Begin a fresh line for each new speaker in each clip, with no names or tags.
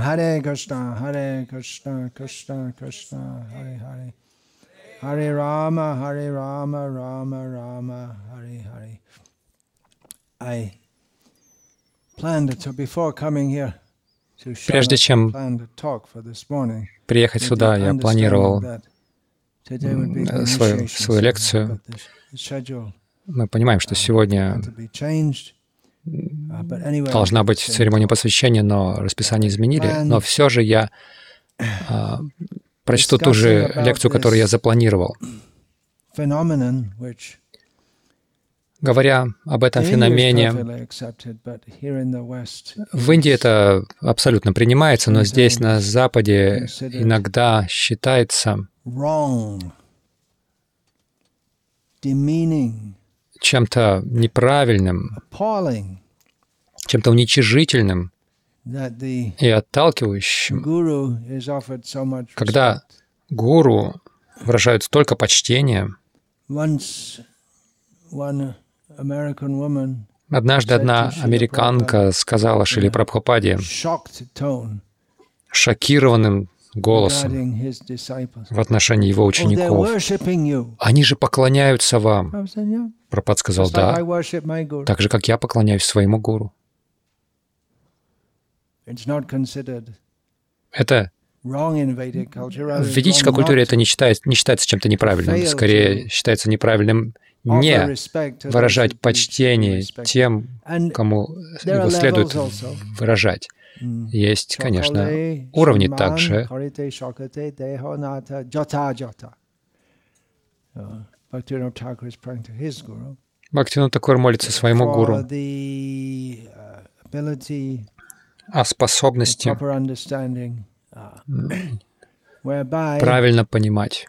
Hare Krishna, Hare Krishna, Krishna Krishna, Hare Hare. Hare Rama, Hare Rama, Rama Rama, Hare Hare. I planned to, before coming here, to
Прежде чем
planned to talk for this morning.
приехать сюда, я планировал свою, свою лекцию. Мы понимаем, что сегодня
anyway,
должна быть церемония посвящения, но расписание изменили. Но все же я а, прочту ту же лекцию, которую я запланировал. Говоря об этом феномене, в Индии это абсолютно принимается, но здесь, на Западе, иногда считается чем-то неправильным, чем-то уничижительным и отталкивающим, когда гуру выражают столько почтения. Однажды одна американка сказала Шили Прабхупаде шокированным голосом в отношении его
Oh,
учеников. «Они же поклоняются вам!» Прабхупад сказал, «Да, так же, как я поклоняюсь своему гуру». Это в ведической культуре это не считается, не считается чем-то неправильным. Скорее считается неправильным не выражать почтение тем, кому его следует выражать.
Mm.
Есть, конечно, уровни также.
Uh.
Бхактивinoda Такур молится своему гуру
uh,
о способности
uh,
правильно понимать.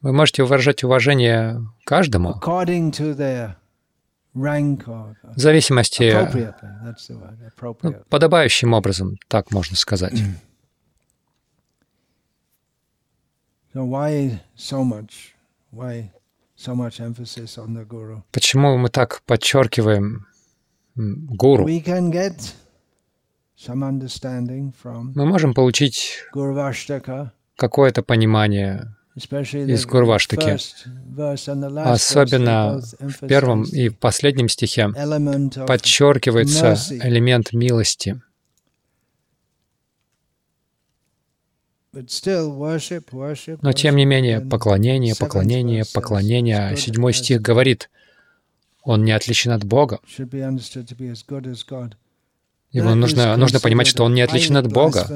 Вы можете выражать уважение каждому зависимости ну, подобающим образом, так можно сказать. Почему мы так подчеркиваем гуру? Мы можем получить какое-то понимание, из Гурваштаки. особенно в первом и последнем стихе подчеркивается элемент милости. Но тем не менее, поклонение, поклонение, поклонение.
"As good
Седьмой стих говорит, он не отличен от Бога. Его нужно, нужно понимать, что он не отличен от Бога.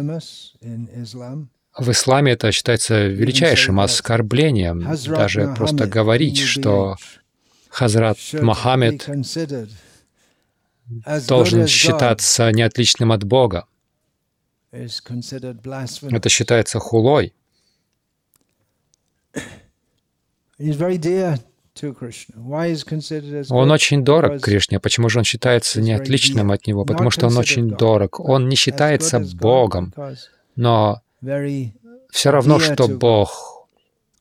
В исламе это считается величайшим оскорблением, даже просто говорить, что Хазрат Мохаммед должен считаться неотличным от Бога. Это считается хулой. Он очень дорог Кришне. Почему же он считается неотличным от него? Потому что он очень дорог. Он не считается Богом, но все равно, что. Бог,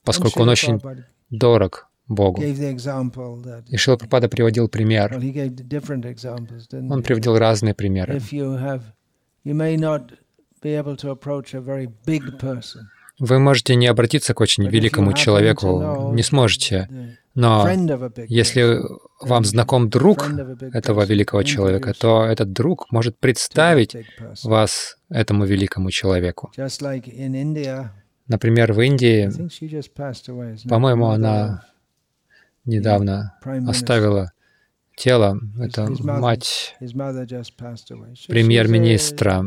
поскольку он очень дорог Богу. И Шила Прабхупада приводил пример. Он приводил разные примеры. Вы можете не обратиться к очень великому человеку, не сможете, но если вам знаком друг этого великого человека, то этот друг может представить вас этому великому человеку. Например, в Индии, по-моему, она недавно оставила тело. Это мать премьер-министра.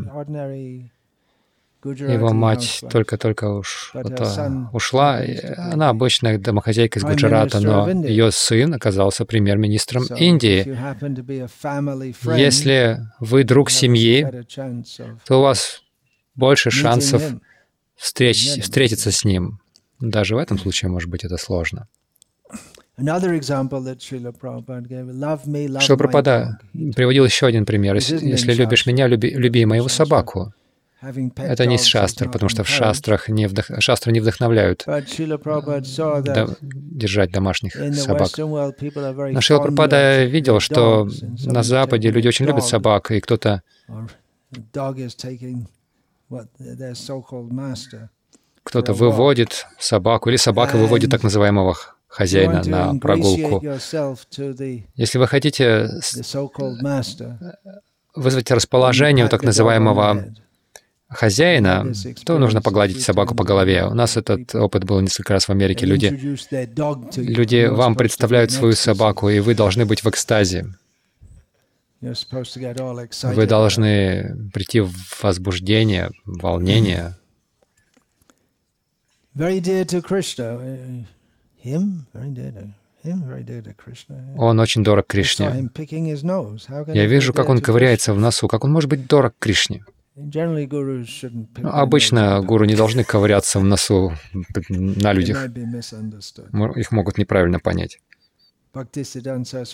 Его мать только-только уж,
son
ушла. Она обычная домохозяйка из Гуджарата, но ее сын оказался премьер-министром Индии. Если вы друг семьи, то у вас больше шансов встреч, встретиться с ним. Даже в этом случае, может быть, это сложно. Шила Прабхупада приводил еще один пример. Если любишь меня, люби, люби моего собаку. Это не из шастр, потому что в шастрах не вдох... шастры не вдохновляют да- держать домашних собак. Но Шила
of
видел, что на Западе люди очень любят собак, и кто-то Кто-то выводит собаку, или собака выводит так называемого хозяина на прогулку. Если вы хотите вызвать расположение у так называемого хозяина, то нужно погладить собаку по голове. У нас этот опыт был несколько раз в Америке. Люди, люди вам представляют свою собаку, и вы должны быть в экстазе. Вы должны прийти в возбуждение, в волнение. Он очень дорог Кришне. Я вижу, как он ковыряется в носу. Как он может быть дорог Кришне? Ну, обычно гуру не должны ковыряться в носу на людях. Их могут неправильно понять. Бхактисиданта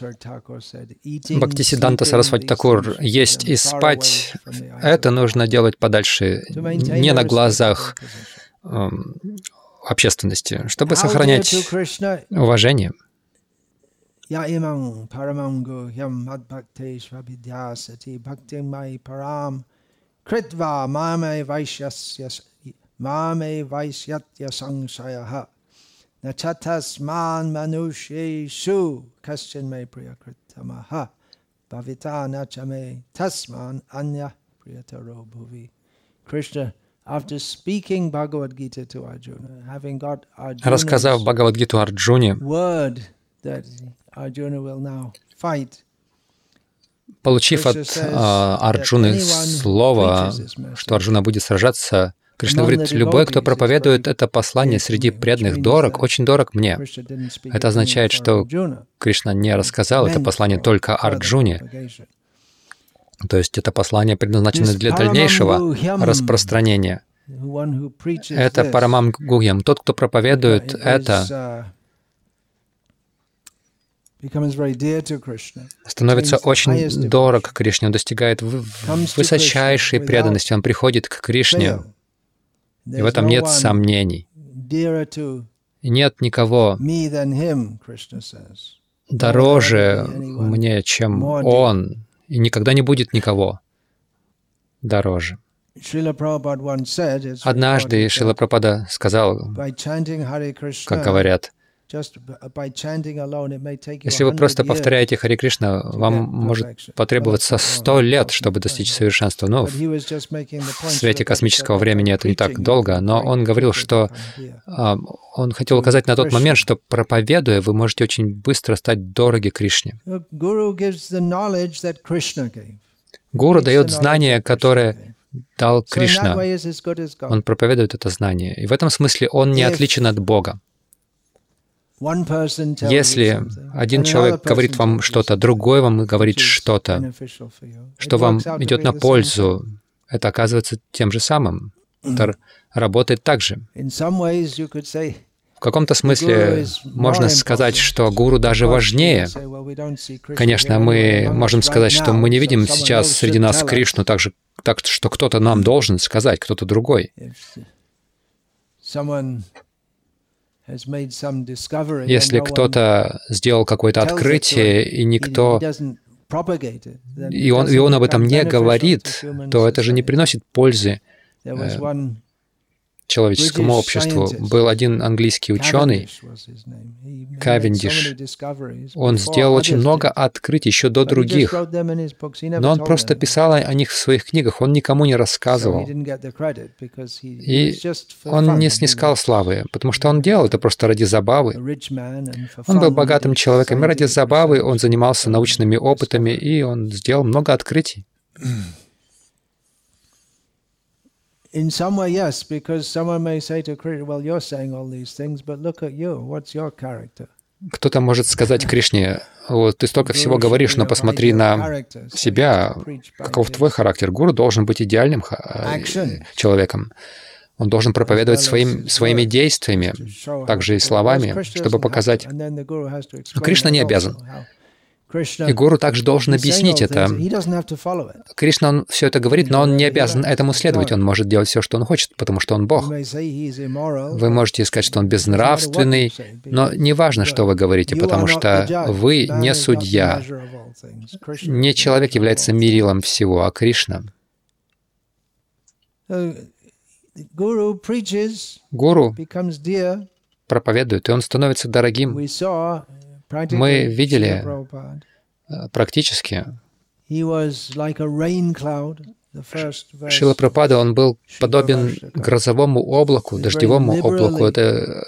Сарасвати Такур, есть и спать, это нужно делать подальше, не на глазах эм, общественности, чтобы сохранять уважение. Приякритамаха bhavita nachame tasman anya priyataro bhuvi. Krishna, after speaking Bhagavad Gita to Arjuna, having got Рассказав Бхагавадгиту Арджуне, word that Arjuna will now fight, получив от uh, Арджуны слово, что Арджуна будет сражаться, Кришна говорит, любой, кто проповедует это послание среди преданных дорог, очень дорог мне. Это означает, что Кришна не рассказал это послание только Арджуне. То есть это послание предназначено для дальнейшего распространения. Это Парамам Гугьям. Тот, кто проповедует это, становится очень дорог Кришне, он достигает высочайшей преданности, он приходит к Кришне, и в этом нет сомнений. Нет никого дороже мне, чем Он, и никогда не будет никого дороже. Однажды Шила Прабхада сказал, как говорят, если вы просто повторяете Хари Кришна, вам может потребоваться сто лет, чтобы достичь совершенства. Но в свете космического времени это не так долго, но он говорил, что а, он хотел указать на тот момент, что проповедуя, вы можете очень быстро стать дороги Кришне. Гуру дает знание, которое дал Кришна. Он проповедует это знание. И в этом смысле он не отличен от Бога. Если один человек говорит вам что-то, другой вам говорит что-то, что вам идет на пользу, это оказывается тем же самым. Это работает так же. В каком-то смысле можно сказать, что гуру даже важнее. Конечно, мы можем сказать, что мы не видим сейчас среди нас Кришну, так, же, так что кто-то нам должен сказать, кто-то другой. Если кто-то сделал какое-то открытие, и никто и он, и он об этом не говорит, то это же не приносит пользы человеческому обществу. Был один английский ученый, Кавендиш. Он сделал очень много открытий еще до других, но он просто писал о них в своих книгах, он никому не рассказывал. И он не снискал славы, потому что он делал это просто ради забавы. Он был богатым человеком, и ради забавы он занимался научными опытами, и он сделал много открытий. In some way, yes, because someone may say to Krishna, well, you're saying all these things, but look at you, what's your character? Кто-то может сказать Кришне, вот ты столько всего говоришь, но посмотри на себя, каков твой характер. Гуру должен быть идеальным человеком. Он должен проповедовать своим, своими действиями, также и словами, чтобы показать. Но Кришна не обязан. И гуру также должен объяснить это. Кришна, он все это говорит, но он не обязан этому следовать. Он может делать все, что он хочет, потому что он Бог. Вы можете сказать, что он безнравственный, но не важно, что вы говорите, потому что вы не судья. Не человек является мерилом всего, а Кришна. Гуру проповедует, и он становится дорогим. Мы видели э, практически. Шила Прабхупада, он был подобен грозовому облаку, дождевому облаку. Это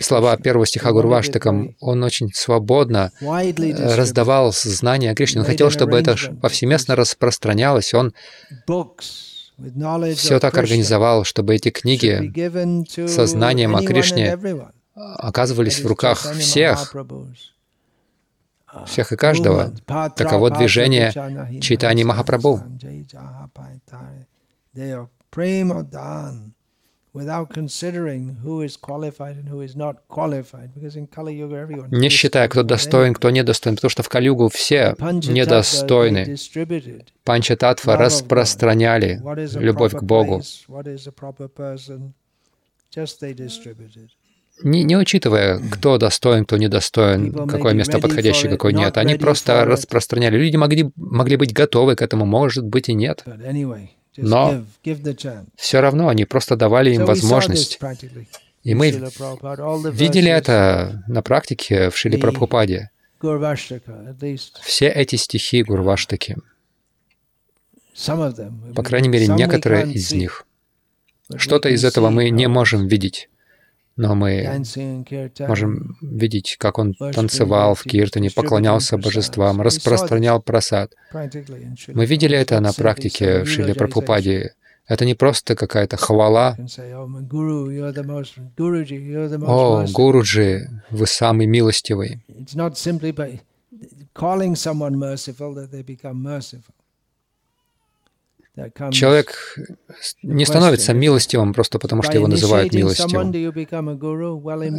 слова первого стиха Гурваштакам. Он очень свободно э, раздавал знания о Кришне. Он хотел, чтобы это повсеместно распространялось. Он все так организовал, чтобы эти книги со знанием о Кришне. Оказывались в руках всех,
uh,
всех и каждого. Таково движение Чайтани Махапрабху. Не считая, кто достоин, кто недостоин, потому что в Калюгу все недостойны.
of God.
распространяли любовь к Богу, не, не учитывая, кто достоин, кто недостоин, какое место подходящее, какое нет. Они просто распространяли. Люди могли, могли быть готовы к этому, может быть и нет. Но. Все равно они просто давали им возможность. И мы видели это на практике в
The-
Прабхупаде. Все эти стихи Гурваштаки, по крайней мере, некоторые из них. Что-то из этого мы не можем видеть, но мы можем видеть, как он танцевал в киртане, поклонялся божествам, распространял просад. Мы видели это на практике в Шиле. Прабхупаде. Это не просто какая-то хвала.
"Oh,
«О,
merciful."
Гуруджи, вы самый милостивый». Человек не становится милостивым просто потому, что его называют милостивым.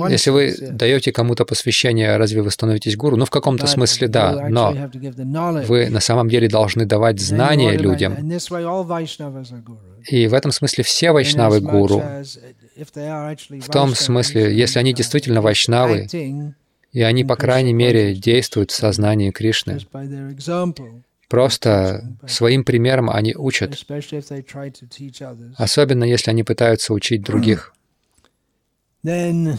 Если вы даете кому-то посвящение, разве вы становитесь гуру? Ну, в каком-то смысле да, но вы на самом деле должны давать знания людям. И в этом смысле все вайшнавы гуру. В том смысле, если они действительно вайшнавы, и они, по крайней мере, действуют в сознании Кришны, просто своим примером они учат, особенно если они пытаются учить других.
uh,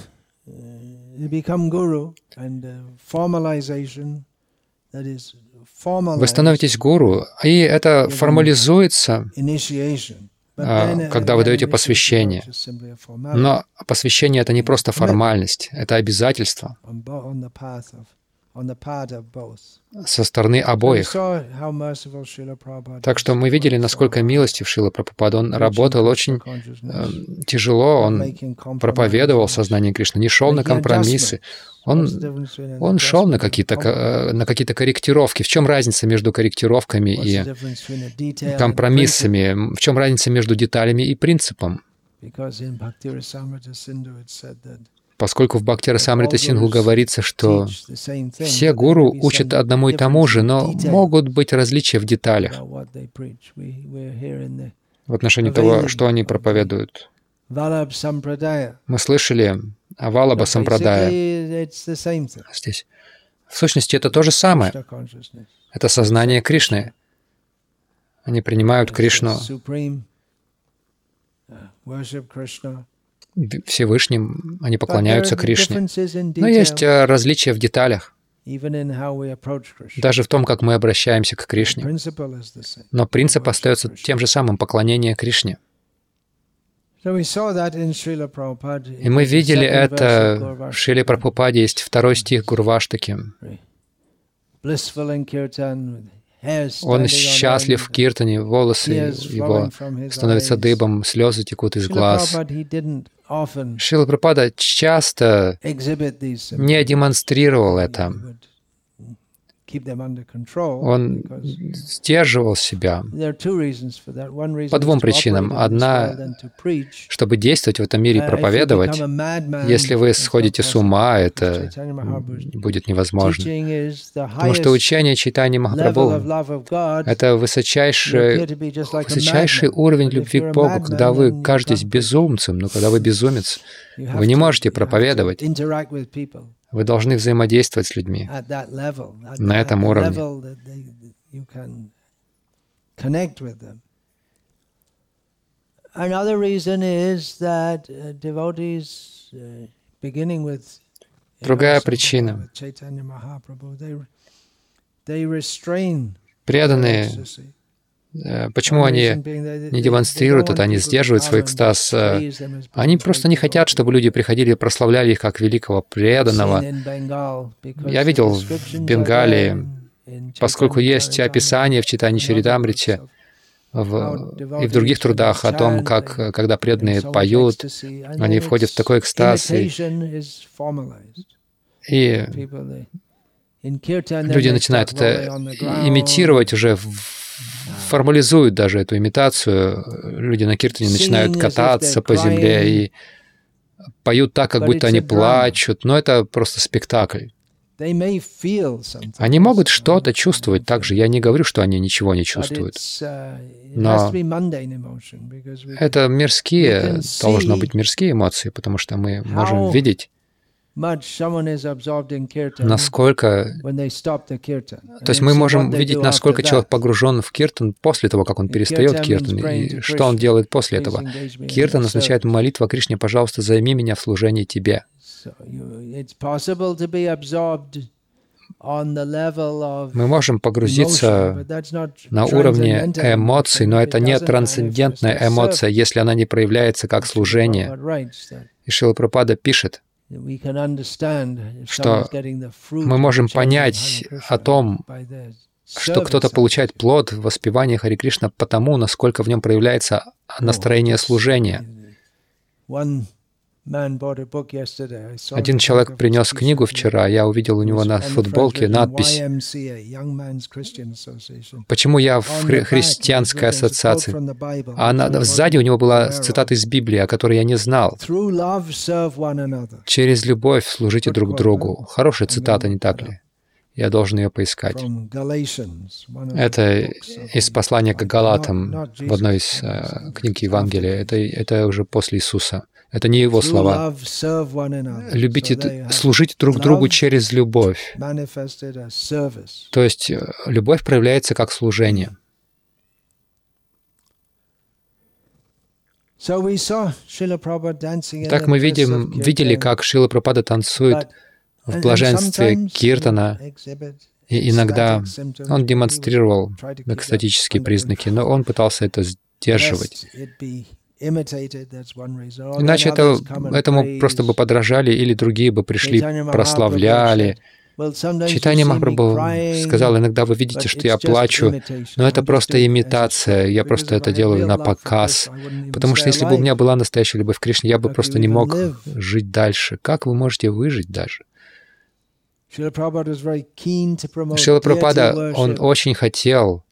uh,
Вы становитесь гуру, и это формализуется, а,
uh,
когда вы даете посвящение. Но посвящение — это не просто формальность, это обязательство со стороны обоих. Так что мы видели, насколько милостив Шила Прабхупада. Он работал очень э, тяжело, он проповедовал сознание Кришны, не шел на компромиссы. Он, он шел на какие-то, э, на какие-то корректировки. В чем разница между корректировками и компромиссами? В чем разница между деталями и принципом?
principle? Because in Bhakti Rasamrita Sindhu it said that
Поскольку в Бхактира Самрита Сингу говорится, что все гуру учат одному и тому же, но могут быть различия в деталях в отношении того, что они проповедуют. Мы слышали о Валаба Сампрадая здесь. В сущности, это то же самое. Это сознание Кришны. Они принимают Кришну
Uh.
Всевышним, они поклоняются Кришне. Но есть э, различия в деталях, даже в том, как мы обращаемся к Кришне. Но принцип остается тем же самым — поклонение Кришне. И мы видели это в Шиле Прабхупаде, есть второй стих Гурваштаки. Он счастлив в киртане, волосы его становятся дыбом, слезы текут из глаз. Шила Прабхупада часто не демонстрировал это. Он сдерживал себя, По двум причинам. Одна, чтобы действовать в этом мире и
Uh,
проповедовать. Если вы сходите с ума, это будет невозможно. Потому что учение Чайтани Махапрабху это высочайший, высочайший уровень любви к Богу, когда вы кажетесь безумцем, но когда вы безумец, вы не можете проповедовать. Вы должны взаимодействовать с людьми. На этом уровне.
Another reason is that uh, devotees, uh, beginning with
Другая причина. Преданные, э, почему они не демонстрируют это, они сдерживают свой экстаз. э, Они просто не хотят, чтобы люди приходили и прославляли их как великого преданного. Я видел в Бенгалии, поскольку есть описание в читании Чаритамрите в, и в других трудах о том, как, э, когда преданные поют, они входят в такой экстаз, и, и люди начинают это имитировать уже, в- формализуют даже эту имитацию. Люди на киртане начинают кататься по земле и поют так, как будто они плачут, но это просто спектакль. Они могут что-то чувствовать также. Я не говорю, что они ничего не чувствуют. Но Это мирские, должно быть мирские эмоции, потому что мы можем видеть, насколько... То есть мы можем видеть, насколько человек погружен в киртан после того, как он перестает киртан, и что он делает после этого. Киртан означает молитва Кришне, пожалуйста, займи меня в служении тебе. Мы можем погрузиться на уровне эмоций, но это не трансцендентная эмоция, если она не проявляется как служение. И Шила Прабхупада пишет, что мы можем понять о том, что кто-то получает плод в воспевании Хари Кришна потому, насколько в нем проявляется настроение служения. Один человек принес книгу вчера, я увидел у него на футболке надпись «Почему я в хри- христианской ассоциации?» А она, сзади у него была цитата из Библии, о которой я не знал. «Через любовь служите друг другу». Хорошая цитата, не так ли? Я должен ее поискать. Это из послания к Галатам в одной из э, книг Евангелия. Это, это уже после Иисуса. Это не его слова. Любите, служите друг другу через любовь. То есть э, любовь проявляется как служение. Так мы видим, видели, как Шила Прабхупада танцует в блаженстве киртана, и иногда он демонстрировал экстатические признаки, но он пытался это сдерживать. Иначе это, этому просто бы подражали, или другие бы пришли, прославляли. Читание Махапрабху сказал, иногда вы видите, что я плачу, но это просто имитация, я просто это делаю на показ. Потому что если бы у меня была настоящая любовь к Кришне, я бы просто не мог жить дальше. Как вы можете выжить даже?
Шила
Прабхупада, он очень хотел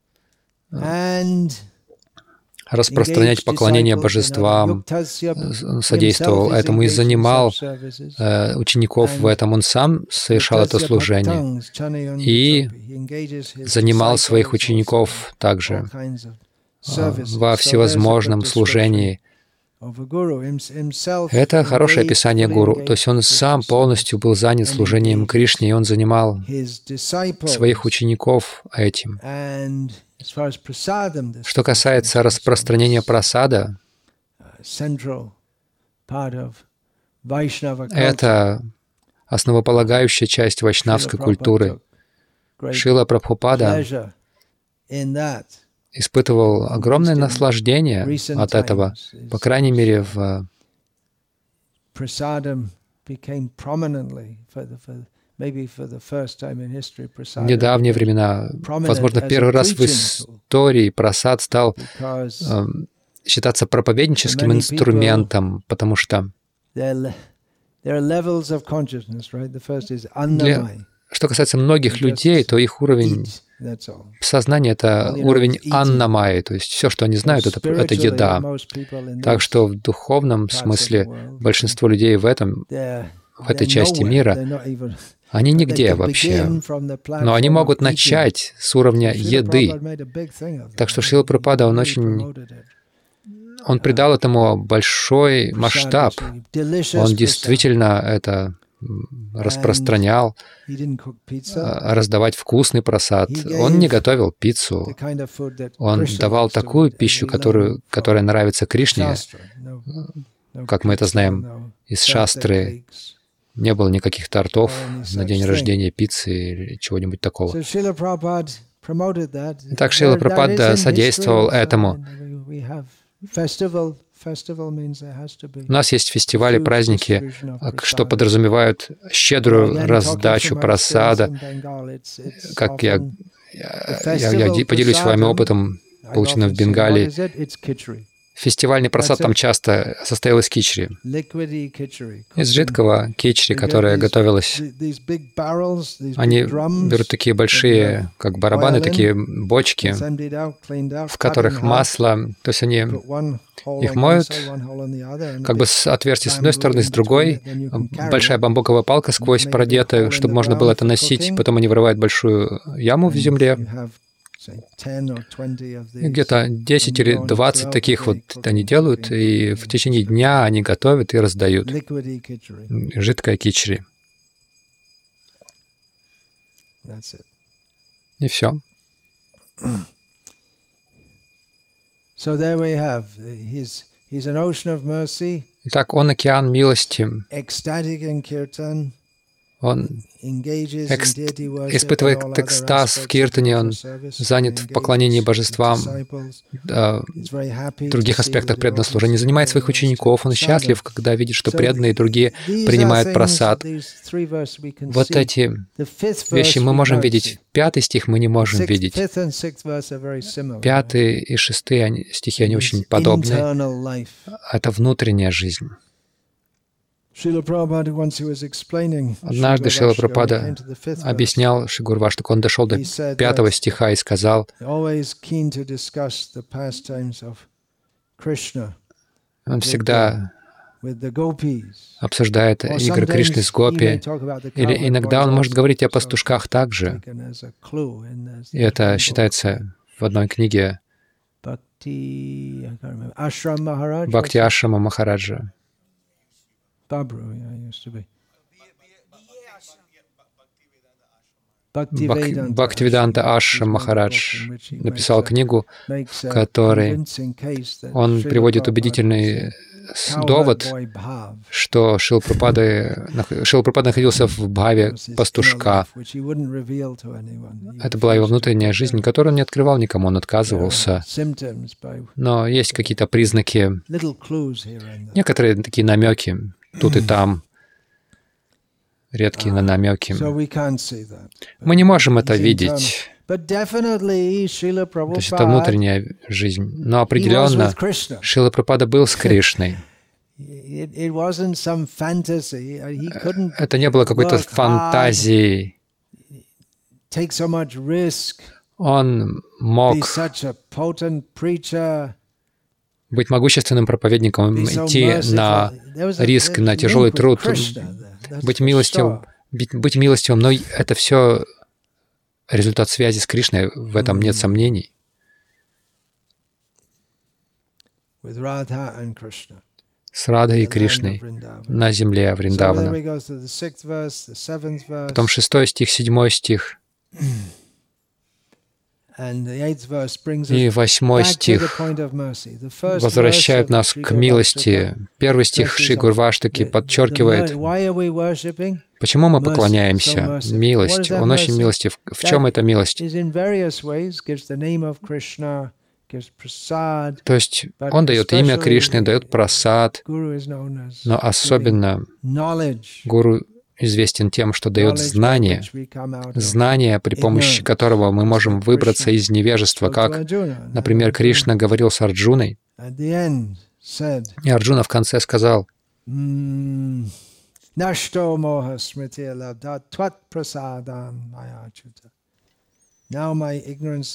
распространять поклонение божествам, содействовал этому и занимал э, учеников в этом. Он сам совершал это служение и занимал своих учеников также э, во всевозможном служении. Это хорошее описание гуру. То есть он сам полностью был занят служением Кришне, и он занимал своих учеников этим. Что касается распространения прасада, это основополагающая часть вайшнавской культуры. Шила Прабхупада испытывал огромное наслаждение от этого, по крайней мере, в недавние времена, возможно, первый раз в истории просад стал э, считаться проповедническим инструментом, потому что для, что касается многих людей, то их уровень сознания — это уровень аннамайи, то есть все, что они знают, это, это еда. Так что в духовном смысле большинство людей в этом, в этой части мира, они нигде вообще. Но они могут начать с уровня еды. Так что Шила Прабхупада, он очень... Он придал этому большой масштаб. Он действительно это распространял, а, раздавать вкусный просад. Он не готовил пиццу. Он давал такую пищу, которую, которая нравится Кришне, как мы это знаем из шастры. Не было никаких тортов на день рождения пиццы или чего-нибудь такого. Так Шила Прабхупада содействовал этому. У нас есть фестивали, праздники, что подразумевают щедрую раздачу просада. Как я, я, я поделюсь с вами опытом, полученным в Бенгалии. Фестивальный просад там часто состоял из кичри, из жидкого кичри, которое готовилось. Они берут такие большие, как барабаны, такие бочки, в которых масло, то есть они их моют, как бы с отверстия с одной стороны, с другой, большая бамбуковая палка сквозь продетая, чтобы можно было это носить, потом они вырывают большую яму в земле, где-то 10 или 20 таких вот они делают, и в течение дня они готовят и раздают. Жидкое кичри. И все. Итак, он океан милости. Он испытывает экстаз в киртане, он занят в поклонении божествам, в других аспектах преданного служения, занимает своих учеников, он счастлив, когда видит, что преданные и другие принимают просад. Вот эти вещи мы можем видеть. Пятый стих мы не можем видеть. Пятый и шестый стихи, они очень подобны. Это внутренняя жизнь. Однажды Шила Прабхупада объяснял Шигурва, что он дошел до пятого стиха и сказал, он всегда обсуждает игры Кришны с Гопи, или иногда он может говорить о пастушках также. И это считается в одной книге Бхакти Ашрама Махараджа. Babru, yeah, used to be. Бхактивиданта Аша Махарадж написал книгу, в которой он приводит убедительный довод, что Шилпрапада, Шилпрапада находился в бхаве пастушка. Это была его внутренняя жизнь, которую он не открывал никому, он отказывался. Но есть какие-то признаки, некоторые такие намеки тут и там, редкие намеки. Мы не можем это видеть. То есть это внутренняя жизнь. Но определенно Шила Прабхупада был с Кришной. Это не было какой-то фантазией. Он мог быть могущественным проповедником, идти на риск, на тяжелый труд, быть милостивым, быть милостивым, но это все результат связи с Кришной, в этом нет сомнений. С Радой и Кришной на земле Вриндавана. Потом шестой стих, седьмой стих. И восьмой стих возвращает нас к милости. Первый стих Шри Гурваштаки подчеркивает, почему мы поклоняемся. Милость. Он очень милостив. В чем эта милость? То есть он дает имя Кришны, дает просад, но особенно Гуру известен тем, что дает знание, знание, при помощи которого мы можем выбраться из невежества, как, например, Кришна говорил с Арджуной. И Арджуна в конце сказал,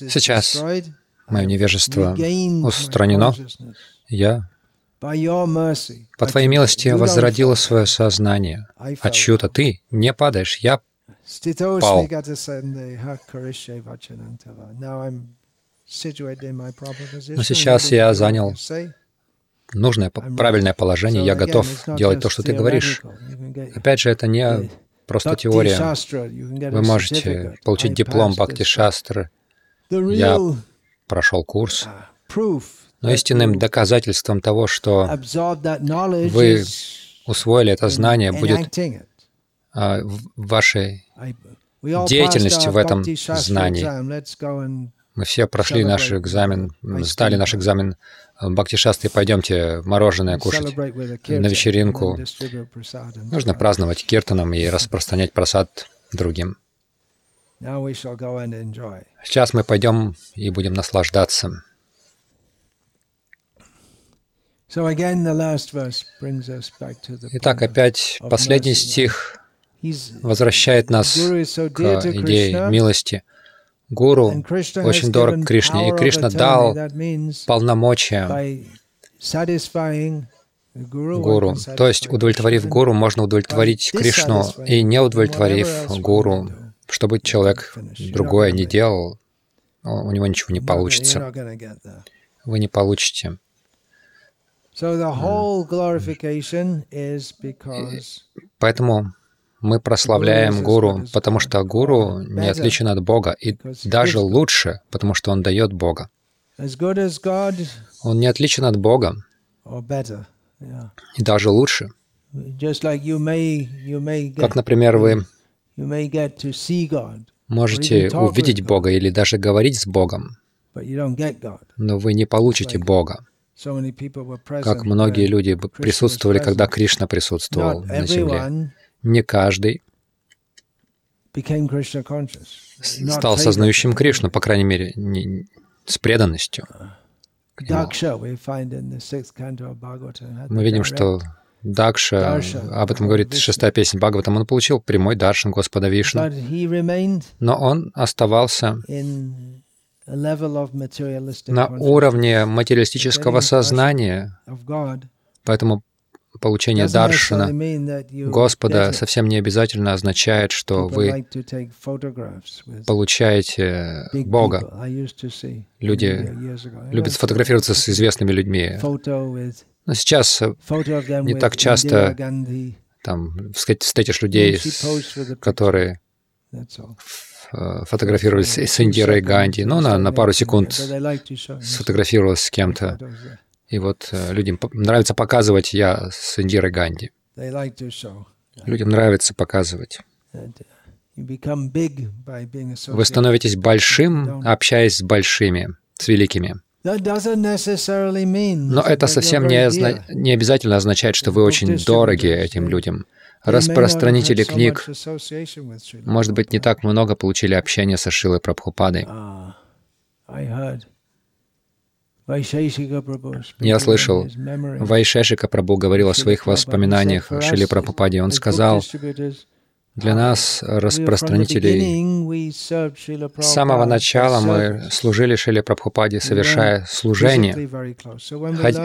Сейчас мое невежество устранено, я по Твоей милости я возродила свое сознание. Чью-то Ты не падаешь, я пал. Но сейчас я занял
нужное, правильное положение, я готов делать то, что ты говоришь. Опять же, это не просто теория. Вы можете получить диплом Бхакти Шастры. Я прошел курс. Но истинным доказательством того, что вы усвоили это знание, будет а, вашей деятельности в этом знании. Мы все прошли наш экзамен, сдали наш экзамен Бхакти Шастры, пойдемте мороженое кушать на вечеринку. Нужно праздновать киртаном и распространять просад другим. Сейчас мы пойдем и будем наслаждаться. Итак, опять последний стих возвращает нас к идее милости. Гуру очень дорог Кришне, и Кришна дал полномочия гуру. То есть, удовлетворив гуру, можно удовлетворить Кришну, и не удовлетворив гуру, чтобы человек другое не делал, у него ничего не получится. Вы не получите. Поэтому мы прославляем Гуру, потому что Гуру не отличен от Бога, и даже лучше, потому что он дает Бога. Он не отличен от Бога, и даже лучше. Как, например, вы можете увидеть Бога или даже говорить с Богом, но вы не получите Бога. Как многие люди присутствовали, когда Кришна присутствовал на земле. не каждый стал сознающим Кришну, по крайней мере, не, с преданностью. Мы видим, что Дакша, об этом говорит шестая песня Бхагаватам, он получил прямой даршан Господа Вишну, но он оставался на уровне материалистического сознания, поэтому получение даршана Господа совсем не обязательно означает, что вы получаете Бога. Люди любят фотографироваться с известными людьми. Но сейчас не так часто там встретишь людей, которые фотографировались с Индирой Ганди, ну, на, на пару секунд сфотографировалась с кем-то. И вот э, людям нравится показывать я с Индирой Ганди. Людям нравится показывать. Вы становитесь большим, общаясь с большими, с великими. Но это совсем не, не обязательно означает, что вы очень дороги этим людям. Распространители книг, может быть, не так много получили общения со Шилой Прабхупадой. Я слышал, Вайшешика Прабhu говорил о своих воспоминаниях о Шили Прабхупаде. Он сказал, для нас, распространителей, с самого начала мы служили Шили Прабхупаде, совершая служение,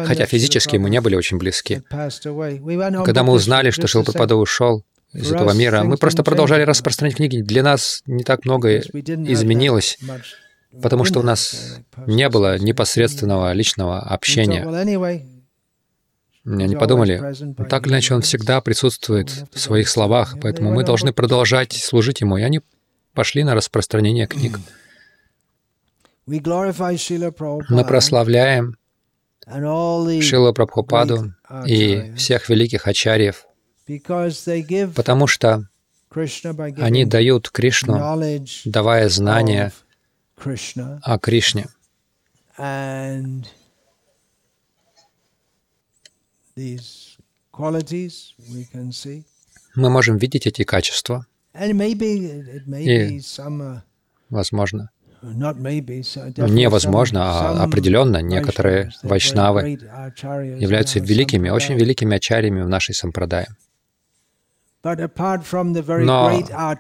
хотя физически мы не были очень близки. Когда мы узнали, что Шила Прабхупада ушел из этого мира, мы просто продолжали распространять книги. Для нас не так многое изменилось потому что у нас не было непосредственного личного общения. Они подумали, так или иначе он всегда присутствует в своих словах, поэтому мы должны продолжать служить ему. И они пошли на распространение книг. Мы прославляем Шила Прабхупаду и всех великих ачарьев, потому что они дают Кришну, давая знания о Кришне. Мы можем видеть эти качества. И, возможно, невозможно, а определенно некоторые вайшнавы являются великими, очень великими ачарьями в нашей сампрадае. Но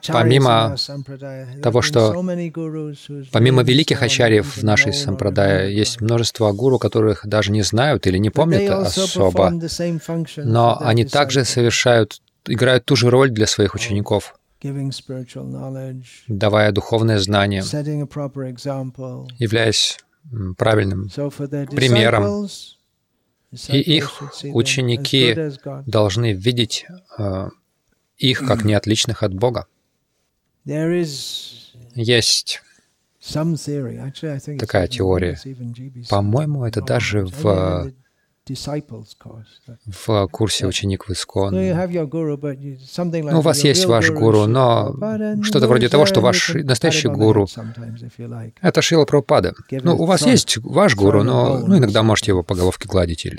помимо того, что помимо великих ачарьев в нашей сампрадае есть множество гуру, которых даже не знают или не помнят особо, но они также совершают, играют ту же роль для своих учеников, давая духовное знание, являясь правильным примером. И их ученики должны видеть э, их как неотличных от Бога. Есть такая теория. По-моему, это даже в в курсе ученик в Искон. Ну, у вас есть ваш гуру, но что-то вроде того, что ваш настоящий гуру — это Шила Прабхупада. Ну, у вас есть ваш гуру, но ну, иногда можете его по головке гладить или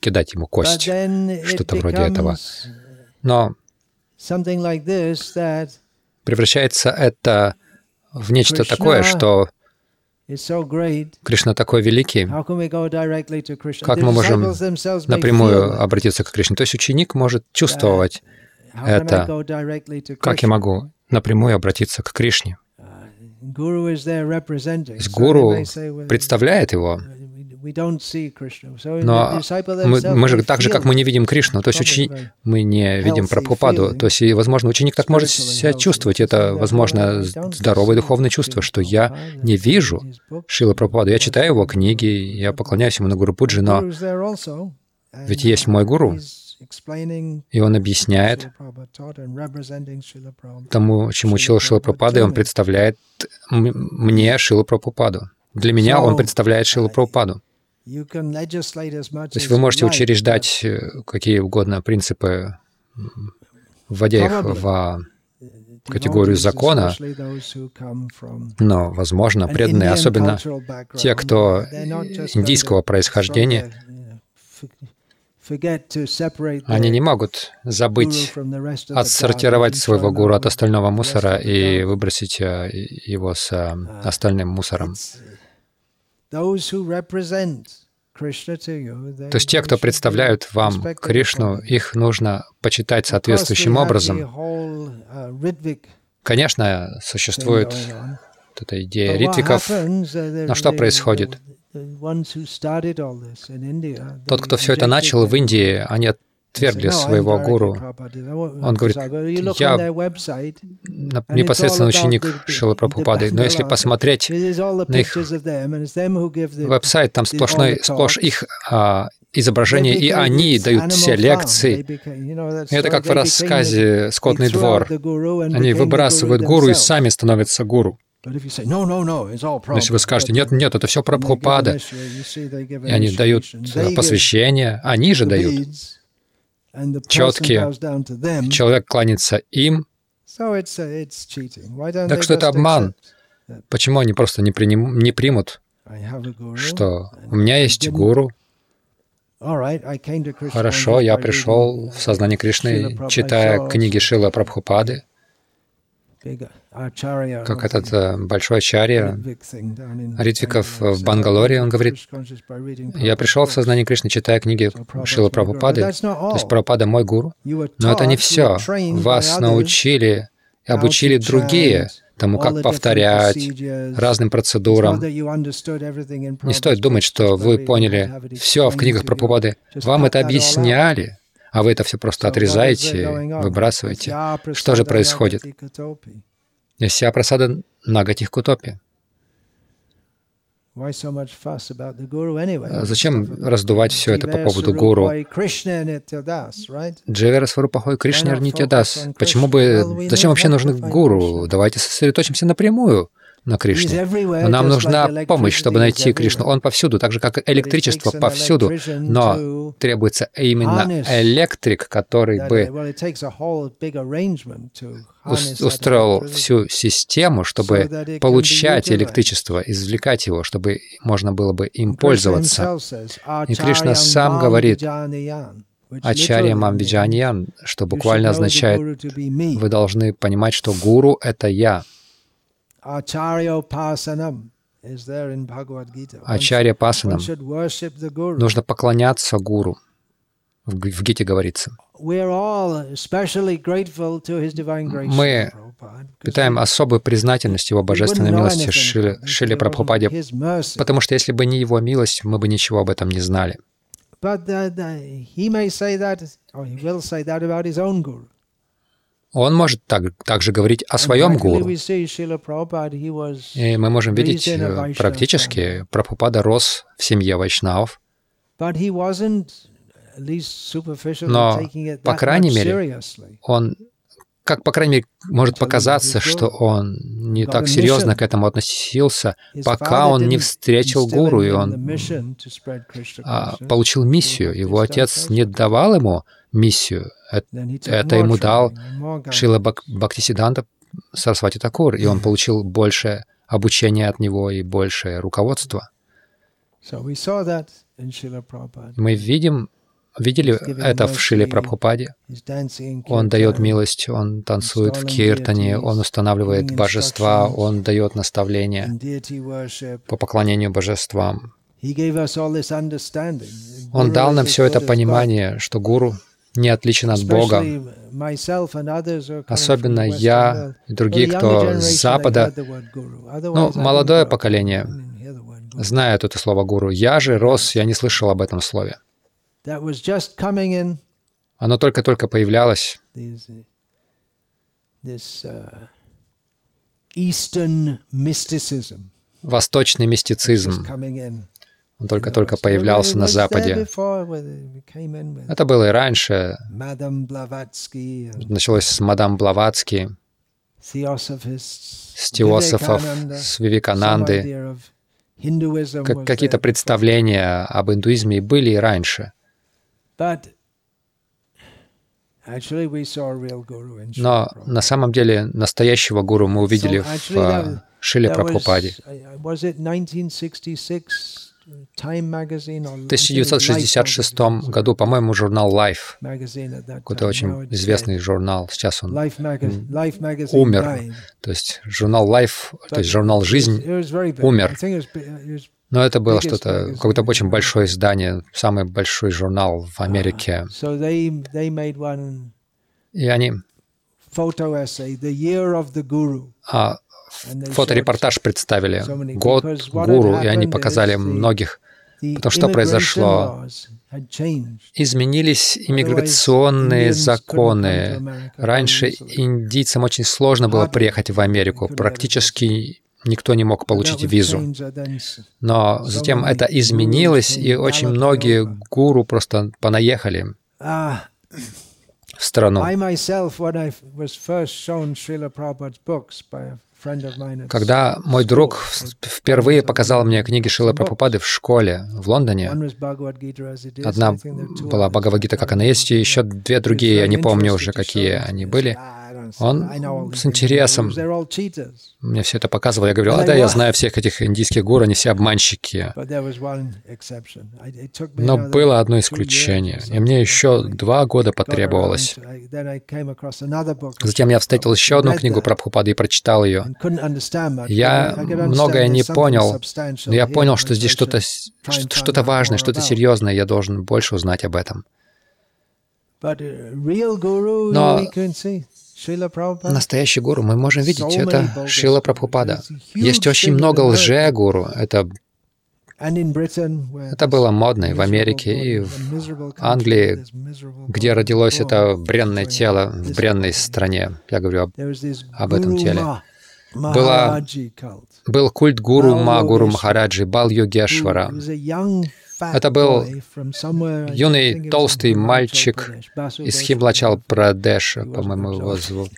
кидать ему кость, что-то вроде этого. Но превращается это в нечто такое, что Кришна такой великий, как мы можем напрямую обратиться к Кришне? То есть ученик может чувствовать это. Как я могу напрямую обратиться к Кришне? Uh, гуру представляет его, но мы, мы же так же, как мы не видим Кришну, то есть ученик, мы не видим Прабхупаду, то есть, и, возможно, ученик так может себя чувствовать, это, возможно, здоровое духовное чувство, что я не вижу Шила Прабхупаду, я читаю его книги, я поклоняюсь ему на Гуру Пуджи, но ведь есть мой гуру, и он объясняет тому, чему учил Шила Прабхупада, и он представляет мне Шила Прабхупаду. Для меня он представляет Шилу Прабхупаду. То есть вы можете учреждать э, какие угодно принципы, вводя их в категорию закона, но, возможно, преданные, особенно те, кто индийского происхождения, они не могут забыть отсортировать своего гуру от остального мусора и выбросить э, его с э, остальным мусором. То есть те, кто представляют вам Кришну, их нужно почитать соответствующим образом. Uh, Конечно, существует эта идея ритвиков, но что происходит? Тот, кто все это начал в Индии, они отвергли своего гуру. Он говорит, я непосредственно ученик Шилы Прабхупады, но если посмотреть на их веб-сайт, там сплошной, сплошь их а, изображения, и они дают все лекции. Это как в рассказе «Скотный двор». Они выбрасывают гуру и сами становятся гуру. Но если вы скажете, нет, нет, это все Прабхупада, и они дают посвящение, они же дают четкие, человек кланится им. Так что это обман. Почему они просто не, приним, не примут, что у меня есть гуру, Хорошо, я пришел в сознание Кришны, читая книги Шила Прабхупады, как этот э, большой ачарья Ритвиков в Бангалоре, он говорит, я пришел в сознание Кришны, читая книги Шила Прабхупады, то есть Прабхупада мой гуру, но это не все. Вас научили и обучили другие тому, как повторять разным процедурам. Не стоит думать, что вы поняли все в книгах Прабхупады. Вам это объясняли, а вы это все просто отрезаете, выбрасываете. Что же происходит? Вся просада Нагатих Кутопи. А зачем раздувать все это по поводу гуру? Дживера Сварупахой Кришнер Нитядас. Почему бы... Зачем вообще нужны гуру? Давайте сосредоточимся напрямую на Кришне. Но нам нужна помощь, чтобы найти Кришну. Он повсюду, так же, как электричество повсюду. Но требуется именно электрик, который бы устроил всю систему, чтобы получать электричество, извлекать его, чтобы можно было бы им пользоваться. И Кришна сам говорит, Ачарья Мамвиджаньян, что буквально означает, вы должны понимать, что гуру — это я. Ачарья Пасанам. Нужно поклоняться гуру. В, в Гите говорится. Мы питаем особую признательность Его божественной милости Шиле, Шиле Прабхупаде, потому что если бы не Его милость, мы бы ничего об этом не знали. Он может так, также говорить о своем гуру. И мы можем видеть э, практически, Прабхупада рос в семье вайшнавов. Но, по крайней мере, он, как по крайней мере, может показаться, что он не так серьезно к этому относился, пока он не встретил гуру, и он а, получил миссию. Его отец не давал ему миссию. Это ему дал Шила Бак Бхактисиданта Сарасвати Такур, и он получил больше обучения от него и большее руководство. Мы видим Видели это в Шиле Прабхупаде? Он дает милость, он танцует в киртане, он устанавливает божества, он дает наставления по поклонению божествам. Он дал нам все это понимание, что гуру не отличен от Бога. Особенно я и другие, кто с Запада, ну, молодое поколение, знает это слово гуру. Я же рос, я не слышал об этом слове. Оно только-только появлялось. Uh, Восточный мистицизм. Он только-только появлялся на Западе. Это было и раньше. Началось с мадам Блаватски, с теософов, с Вивекананды. Какие-то представления об индуизме были и раньше. Но на самом деле настоящего гуру мы увидели в uh, Шиле Прабхупаде. В 1966 году, по-моему, журнал Life, какой-то очень известный журнал, сейчас он умер. То есть журнал Life, то есть журнал «Жизнь» умер. Но это было что-то, какое-то очень большое издание, самый большой журнал в Америке. И они а, фоторепортаж представили, год гуру, и они показали многих. Потому что произошло? Изменились иммиграционные законы. Раньше индийцам очень сложно было приехать в Америку. Практически никто не мог получить визу. Но затем это изменилось, и очень многие гуру просто понаехали в страну. Когда мой друг впервые показал мне книги Шила Прабхупады в школе в Лондоне, одна была Бхагавадгита, как она есть, и еще две другие, я не помню уже, какие они были. Он с интересом. Мне все это показывал. Я говорил, а да, я знаю всех этих индийских гуру, они все обманщики. Но было одно исключение, и мне еще два года потребовалось. Затем я встретил еще одну книгу про Прабхупады и прочитал ее. Я многое не понял, но я понял, что здесь что-то что важное, что-то серьезное, я должен больше узнать об этом. Но Настоящий гуру мы можем видеть, это Шила Прабхупада. Есть очень много лже-гуру. Это это было модно и в Америке, и в Англии, где родилось это бренное тело в бренной стране. Я говорю об, об этом теле. Была, был культ гуру Ма, гуру Махараджи, Бал Йогешвара. Это был юный толстый мальчик из Химлачал Прадеша, по-моему, его зовут.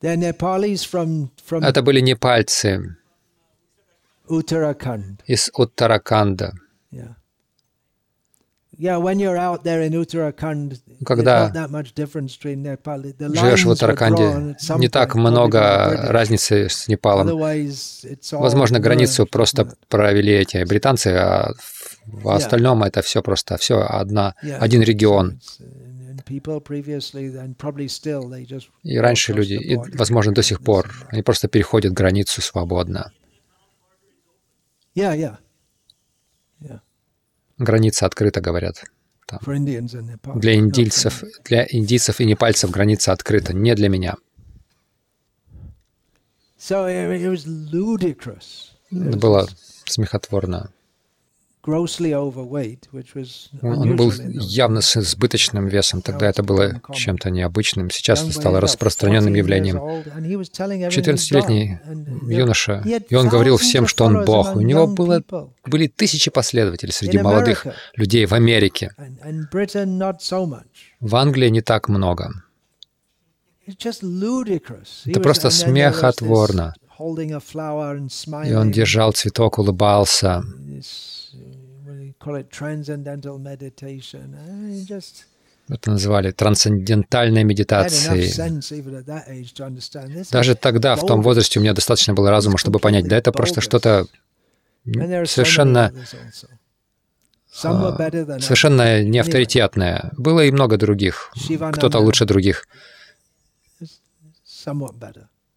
Это были непальцы. Из Уттараканда. Когда живешь в Уттараканде, не так много разницы с Непалом. Возможно, границу просто провели эти британцы, а в остальном это все просто все одна, один регион. И раньше люди, и, возможно, до сих пор, они просто переходят границу свободно. Yeah, yeah. Граница открыта, говорят. Там. Для индийцев, для индийцев и непальцев граница открыта, не для меня. Было смехотворно. Он был явно с избыточным весом. Тогда это было чем-то необычным. Сейчас это стало распространенным явлением. 14-летний юноша, и он говорил всем, что он Бог. У него было, были тысячи последователей среди молодых людей в Америке. В Англии не так много. Это просто смехотворно. И он держал цветок, улыбался. Это называли трансцендентальной медитацией. Даже тогда, в том возрасте, у меня достаточно было разума, чтобы понять, да это просто что-то совершенно а, совершенно неавторитетное. Было и много других. Кто-то лучше других.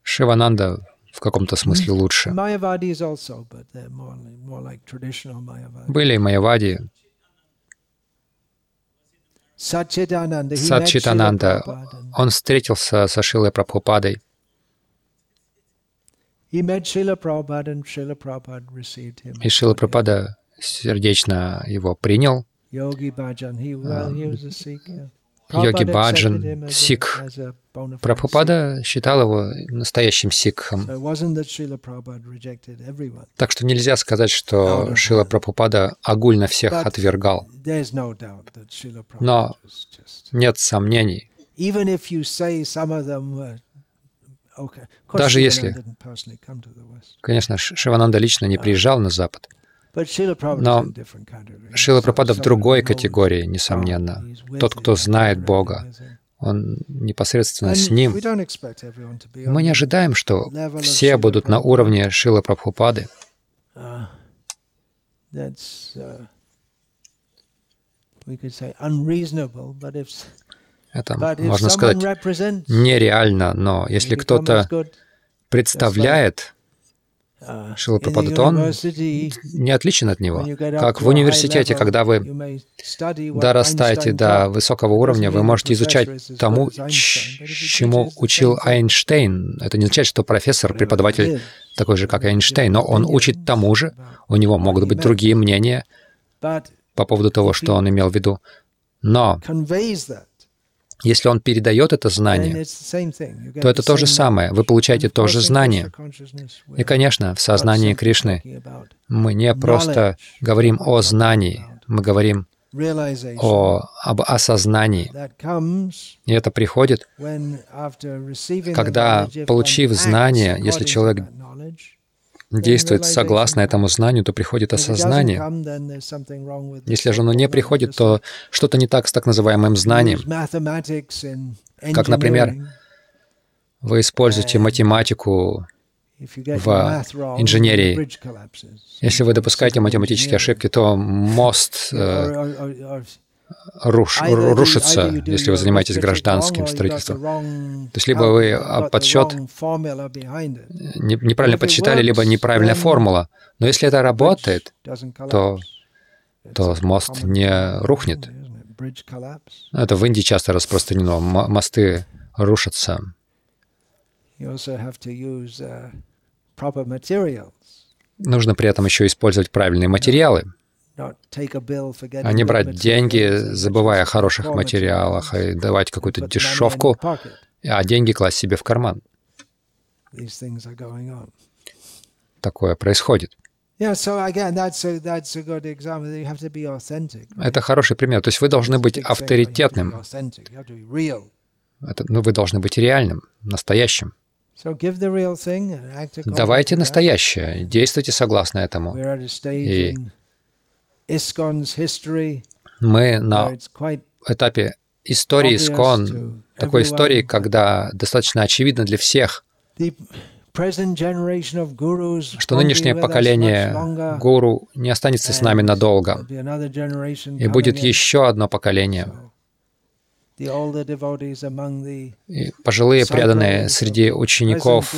Шивананда в каком-то смысле лучше. Были и майявади. Сачитананда, он встретился со Шилой Прабхупадой. И Шила Прабхупада сердечно его принял. Йоги Баджан, сикх. Прабхупада считал его настоящим сикхом. Так что нельзя сказать, что Шила Прабхупада огульно всех отвергал. Но нет сомнений. Даже если, конечно, Шивананда лично не приезжал на Запад, но Шила Прабхупада в другой категории, несомненно. Тот, кто знает Бога, он непосредственно с ним. Мы не ожидаем, что все будут на уровне Шила Прабхупады. Uh, uh, Это, можно сказать, нереально, но если кто-то представляет Шила Прабхупада, он не отличен от него. Как в университете, когда вы дорастаете до высокого уровня, вы можете изучать тому, чему учил Эйнштейн. Это не означает, что профессор, преподаватель такой же, как Эйнштейн, но он учит тому же, у него могут быть другие мнения по поводу того, что он имел в виду. Но если он передает это знание, то это то же самое. Вы получаете то же знание. И, конечно, в сознании Кришны мы не просто говорим о знании, мы говорим о, об осознании. И это приходит, когда, получив знание, если человек действует согласно этому знанию, то приходит осознание. Если же оно не приходит, то что-то не так с так называемым знанием. Как, например, вы используете математику в инженерии. Если вы допускаете математические ошибки, то мост э, руш, рушится, если вы занимаетесь гражданским строительством. То есть либо вы подсчет неправильно подсчитали, либо неправильная формула. Но если это работает, то, то мост не рухнет. Это в Индии часто распространено. Мосты рушатся. Нужно при этом еще использовать правильные материалы а не брать деньги, забывая о хороших материалах, и давать какую-то дешевку, а деньги класть себе в карман. Такое происходит. Это хороший пример. То есть вы должны быть авторитетным. Это, ну, вы должны быть реальным, настоящим. Давайте настоящее, действуйте согласно этому. И мы на этапе истории Искон, такой истории, когда достаточно очевидно для всех, что нынешнее поколение гуру не останется с нами надолго, и будет еще одно поколение. И пожилые преданные среди учеников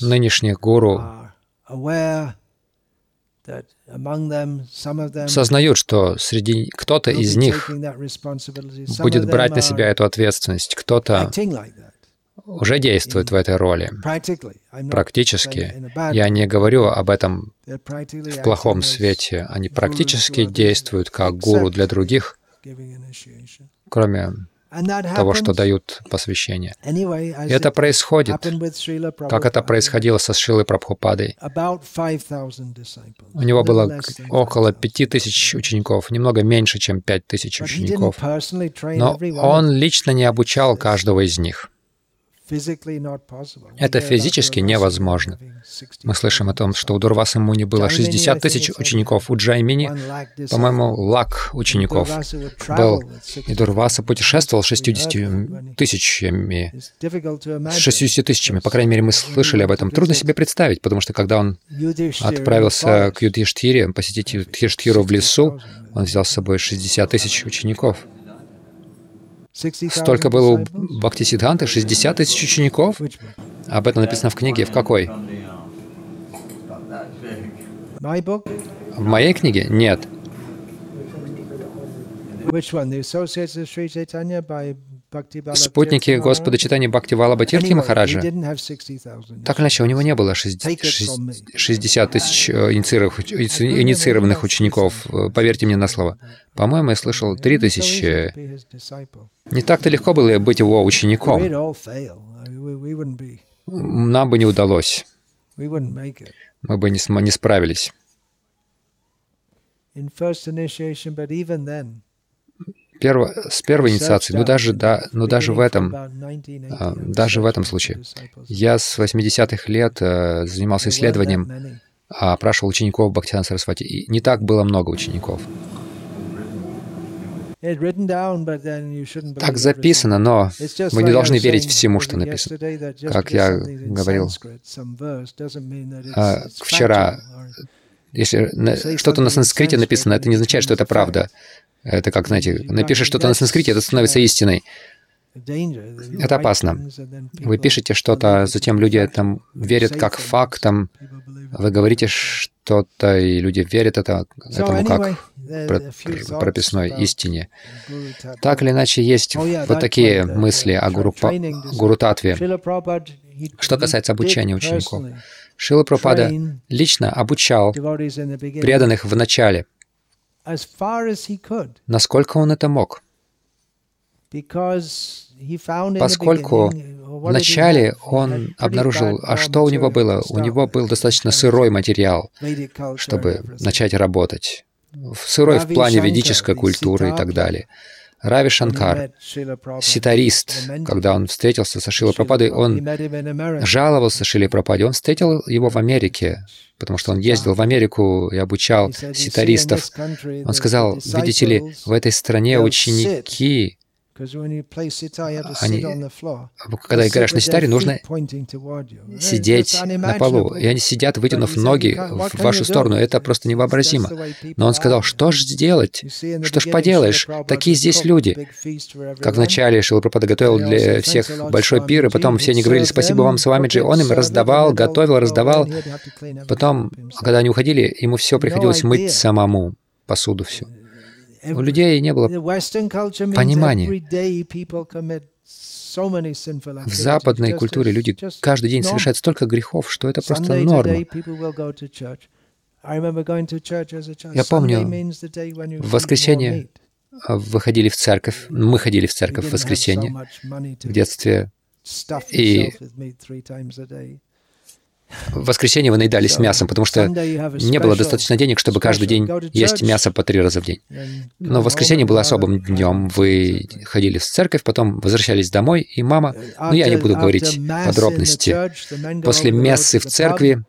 нынешних гуру сознают, что среди кто-то из них будет брать на себя эту ответственность, кто-то уже действуют в этой роли. Практически. Я не говорю об этом в плохом свете. Они практически действуют как гуру для других, кроме того, что дают посвящение. Это происходит, как это происходило со Шилой Прабхупадой. У него было около пяти тысяч учеников, немного меньше, чем пять тысяч учеников. Но он лично не обучал каждого из них. Это физически невозможно. Мы слышим о том, что у Дурваса Муни было 60 тысяч учеников, у Джаймини, по-моему, лак учеников был. И Дурваса путешествовал 60 тысячами, с 60 тысячами. По крайней мере, мы слышали об этом. Трудно себе представить, потому что когда он отправился к Юдхиштхире, посетить Юдхиштхиру в лесу, он взял с собой 60 тысяч учеников. Столько было у Бхактисиддханты, 60 тысяч учеников. Об этом написано в книге. В какой? В моей книге? Нет. Спутники Господа читания Бхакти Валаба Тирти Махараджа. Так иначе, у него не было 60 тысяч э, инициированных учеников. Э, поверьте мне на слово. По-моему, я слышал 3 тысячи. Не так-то легко было быть его учеником. Нам бы не удалось. Мы бы не, не справились перво, с первой инициации, но даже, да, но даже в этом, а, даже в этом случае. Я с 80-х лет э, занимался исследованием, опрашивал учеников Бхактиана Сарасвати, и не так было много учеников. Так записано, но вы не должны верить всему, что написано. Как я говорил а, вчера, если что-то на санскрите написано, это не означает, что это правда. Это как, знаете, напишешь что-то на санскрите, это становится истиной. Это опасно. Вы пишете что-то, затем люди там верят как фактом. Вы говорите что-то, и люди верят это, этому как прописной истине. Так или иначе, есть вот такие мысли о гуру, гуру Татве. Что касается обучения учеников. Шила Пропада лично обучал преданных в начале, насколько он это мог. Поскольку вначале он обнаружил, а что у него было? У него был достаточно сырой материал, чтобы начать работать. Сырой в плане ведической культуры и так далее. Рави Шанкар, ситарист, когда он встретился со Шилой Пропадой, он жаловался Шиле Пропаде. Он встретил его в Америке, потому что он ездил в Америку и обучал ситаристов. Он сказал, видите ли, в этой стране ученики они, когда играешь на ситаре, нужно сидеть на полу. И они сидят, вытянув ноги в вашу сторону. Это просто невообразимо. Но он сказал, что ж сделать? Что ж поделаешь? Такие здесь люди. Как вначале Шилапрапада готовил для всех большой пир, и потом все они говорили, спасибо вам, Свамиджи. Он им раздавал, готовил, раздавал. Потом, когда они уходили, ему все приходилось мыть самому, посуду всю. У людей не было понимания. В западной культуре люди каждый день совершают столько грехов, что это просто норма. Я помню, в воскресенье вы ходили в церковь, мы ходили в церковь в воскресенье в детстве, и в воскресенье вы наедались мясом, потому что не было достаточно денег, чтобы каждый день есть мясо по три раза в день. Но воскресенье было особым днем. Вы ходили в церковь, потом возвращались домой, и мама... Ну, я не буду говорить подробности. После мессы в церкви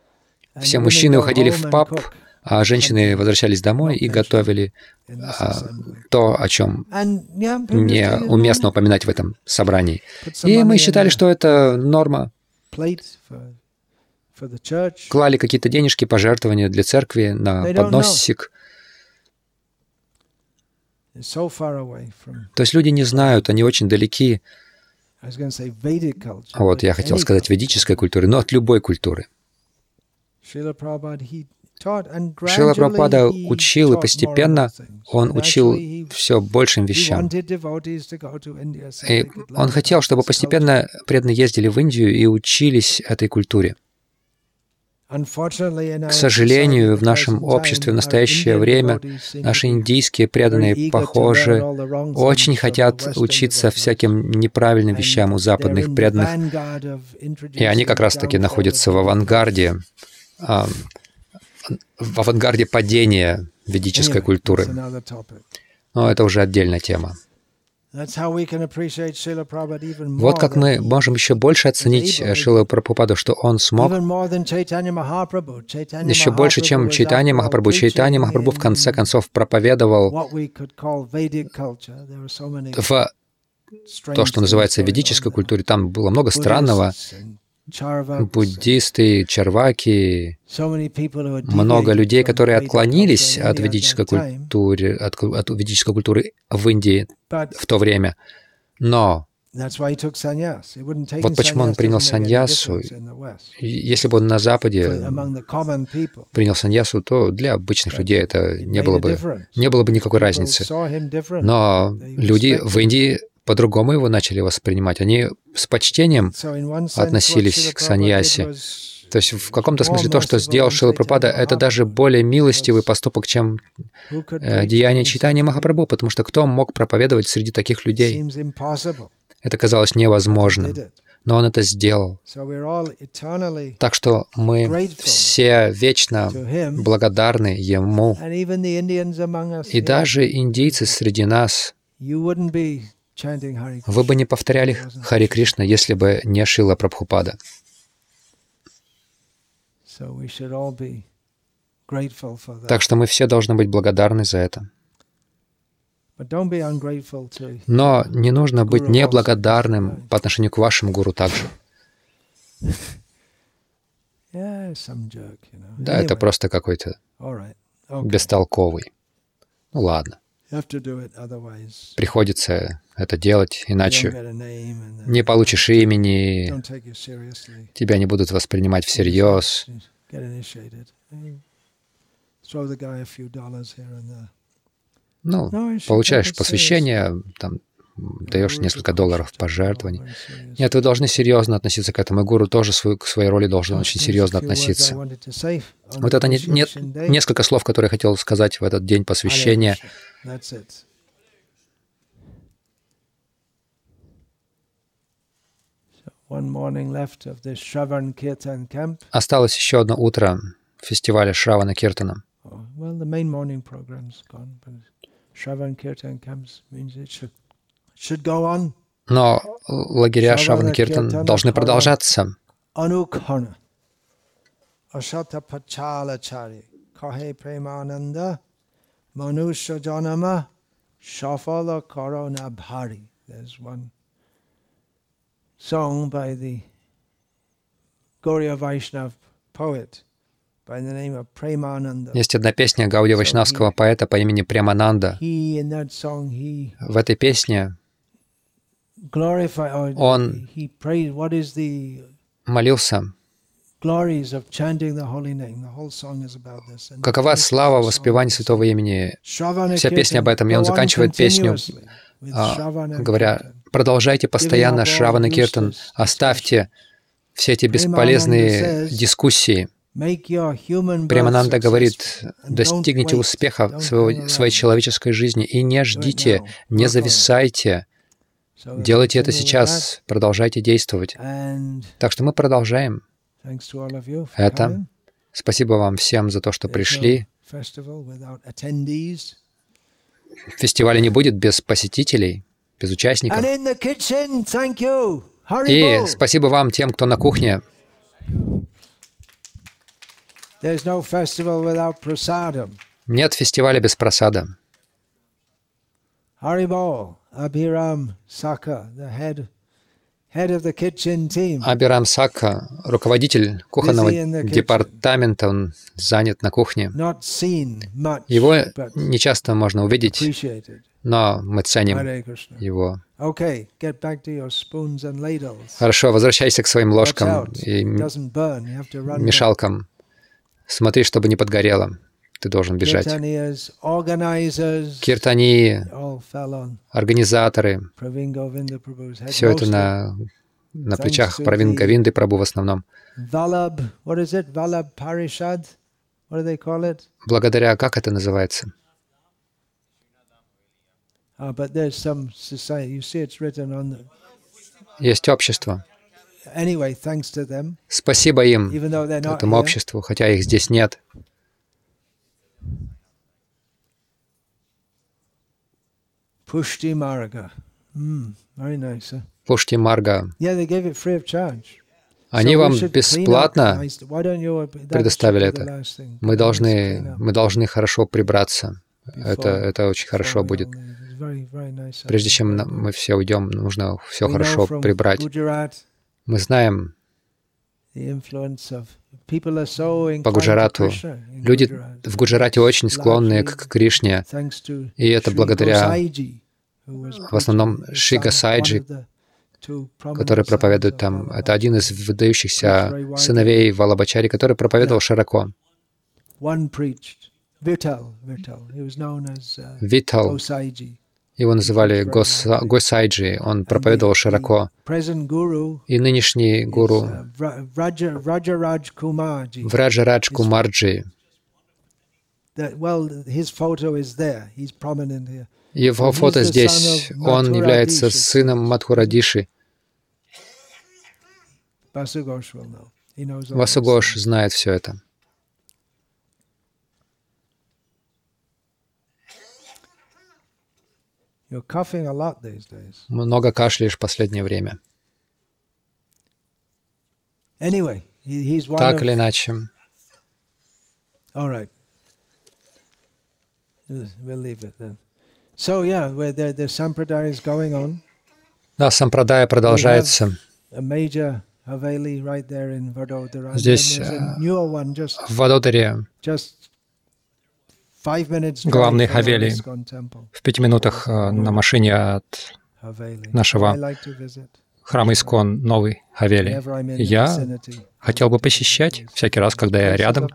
все мужчины уходили в паб, а женщины возвращались домой и готовили а, то, о чем не уместно упоминать в этом собрании. И мы считали, что это норма клали какие-то денежки, пожертвования для церкви на подносик. То есть люди не знают, они очень далеки. Вот, я хотел сказать ведической культуры, но от любой культуры. Шила Прабхупада учил, и постепенно он учил все большим вещам. И он хотел, чтобы постепенно преданные ездили в Индию и учились этой культуре. К сожалению, в нашем обществе в настоящее время наши индийские преданные, похоже, очень хотят учиться всяким неправильным вещам у западных преданных. И они как раз-таки находятся в авангарде, а, в авангарде падения ведической культуры. Но это уже отдельная тема. Вот как мы можем еще больше оценить Шила Прабхупаду, что он смог еще больше, чем Чайтанья Махапрабху. Чайтанья Махапрабху в конце концов проповедовал в то, что называется ведической культуре. Там было много странного, буддисты, чарваки, много людей, которые отклонились от ведической культуры, от, от ведической культуры в Индии в то время. Но вот почему он принял саньясу. Если бы он на Западе принял саньясу, то для обычных людей это не было бы, не было бы никакой разницы. Но люди в Индии по-другому его начали воспринимать. Они с почтением относились к саньясе. То есть в каком-то смысле то, что сделал Шила Прабхупада, это даже более милостивый поступок, чем э, деяние читания Махапрабху, потому что кто мог проповедовать среди таких людей? Это казалось невозможным, но он это сделал. Так что мы все вечно благодарны Ему. И даже индийцы среди нас вы бы не повторяли Хари Кришна, если бы не Шила Прабхупада. Так что мы все должны быть благодарны за это. Но не нужно быть неблагодарным по отношению к вашему гуру также. Да, это просто какой-то бестолковый. Ну ладно. Приходится это делать, иначе не получишь имени, тебя не будут воспринимать всерьез. Ну, получаешь посвящение, там, даешь несколько долларов пожертвований. Нет, вы должны серьезно относиться к этому. И гуру тоже свою, к своей роли должен очень серьезно относиться. Вот это не, не, несколько слов, которые я хотел сказать в этот день посвящения. That's it. Осталось еще одно утро фестиваля Шравана Киртана. Но лагеря Шравана Киртан должны продолжаться. Manusha Janama Shafala Bhari. There's one song by the Gauriya Vaishnav poet by the name of Premananda. Есть одна песня Гаудия Вайшнавского поэта по имени Премананда. В этой песне он молился Какова слава воспевания святого имени? Вся песня об этом, и он заканчивает песню, а, говоря, продолжайте постоянно Шравана Киртан, оставьте все эти бесполезные дискуссии. Премананда говорит, достигните успеха в своего, своей человеческой жизни и не ждите, не зависайте. Делайте это сейчас, продолжайте действовать. Так что мы продолжаем это. Спасибо вам всем за то, что пришли. Фестиваля не будет без посетителей, без участников. И спасибо вам, тем, кто на кухне. Нет фестиваля без просада. Сака, head Абирам Сакка, руководитель кухонного департамента, он занят на кухне. Его не часто можно увидеть, но мы ценим его. Хорошо, возвращайся к своим ложкам и мешалкам. Смотри, чтобы не подгорело. Ты должен бежать. Киртании, организаторы, все это на, на плечах Правин Гавинды Прабу в основном. Благодаря, как это называется? Есть общество. Спасибо им, этому обществу, хотя их здесь нет. Пушти Марга.
Of charge.
Они вам бесплатно предоставили это. Мы должны, мы должны хорошо прибраться. Это, это очень хорошо будет. Прежде чем мы все уйдем, нужно все хорошо прибрать. Мы знаем по Гуджарату. Люди в Гуджарате очень склонны к Кришне, и это благодаря в основном Шига Сайджи, который проповедует там. Это один из выдающихся сыновей Валабачари, который проповедовал широко. Витал, его называли Госайджи, он проповедовал широко. И нынешний гуру Враджарадж Кумарджи. Его фото здесь. Он является сыном Мадхурадиши. Васугош знает все это. Много кашляешь в последнее время. Так или иначе. Да, сампрадая продолжается. Здесь, э, в Вадодаре, главный Хавели в пяти минутах э, на машине от нашего храма Искон, новый Хавели. Я хотел бы посещать всякий раз, когда я рядом.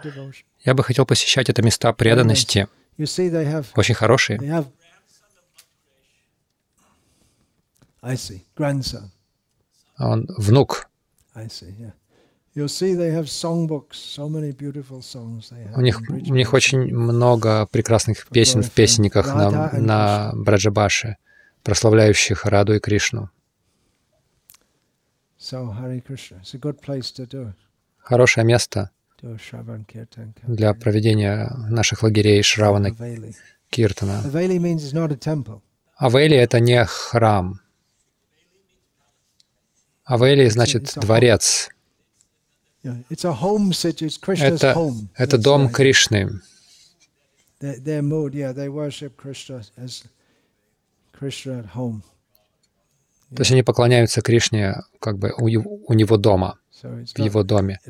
Я бы хотел посещать это места преданности, очень хорошие. Он внук. У них, у них очень много прекрасных песен в песенниках на, на Браджабаше, прославляющих Раду и Кришну. Хорошее место для проведения наших лагерей Шравана Киртана. Авели — это не храм. Авели значит дворец. Это, это дом Кришны. То есть они поклоняются Кришне как бы у, у него дома, в его доме.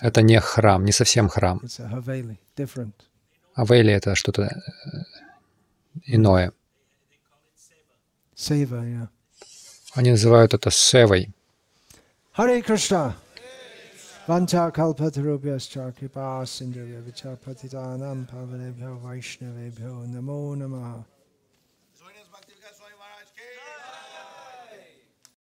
Это не храм, не совсем храм. Авели — это что-то э, иное. Они называют это севой.
Харе Кришна! Vanta kalpatarubhyascha kripa sindhya vicha patitanam pavanebhyo vaishnavebhyo namo namaha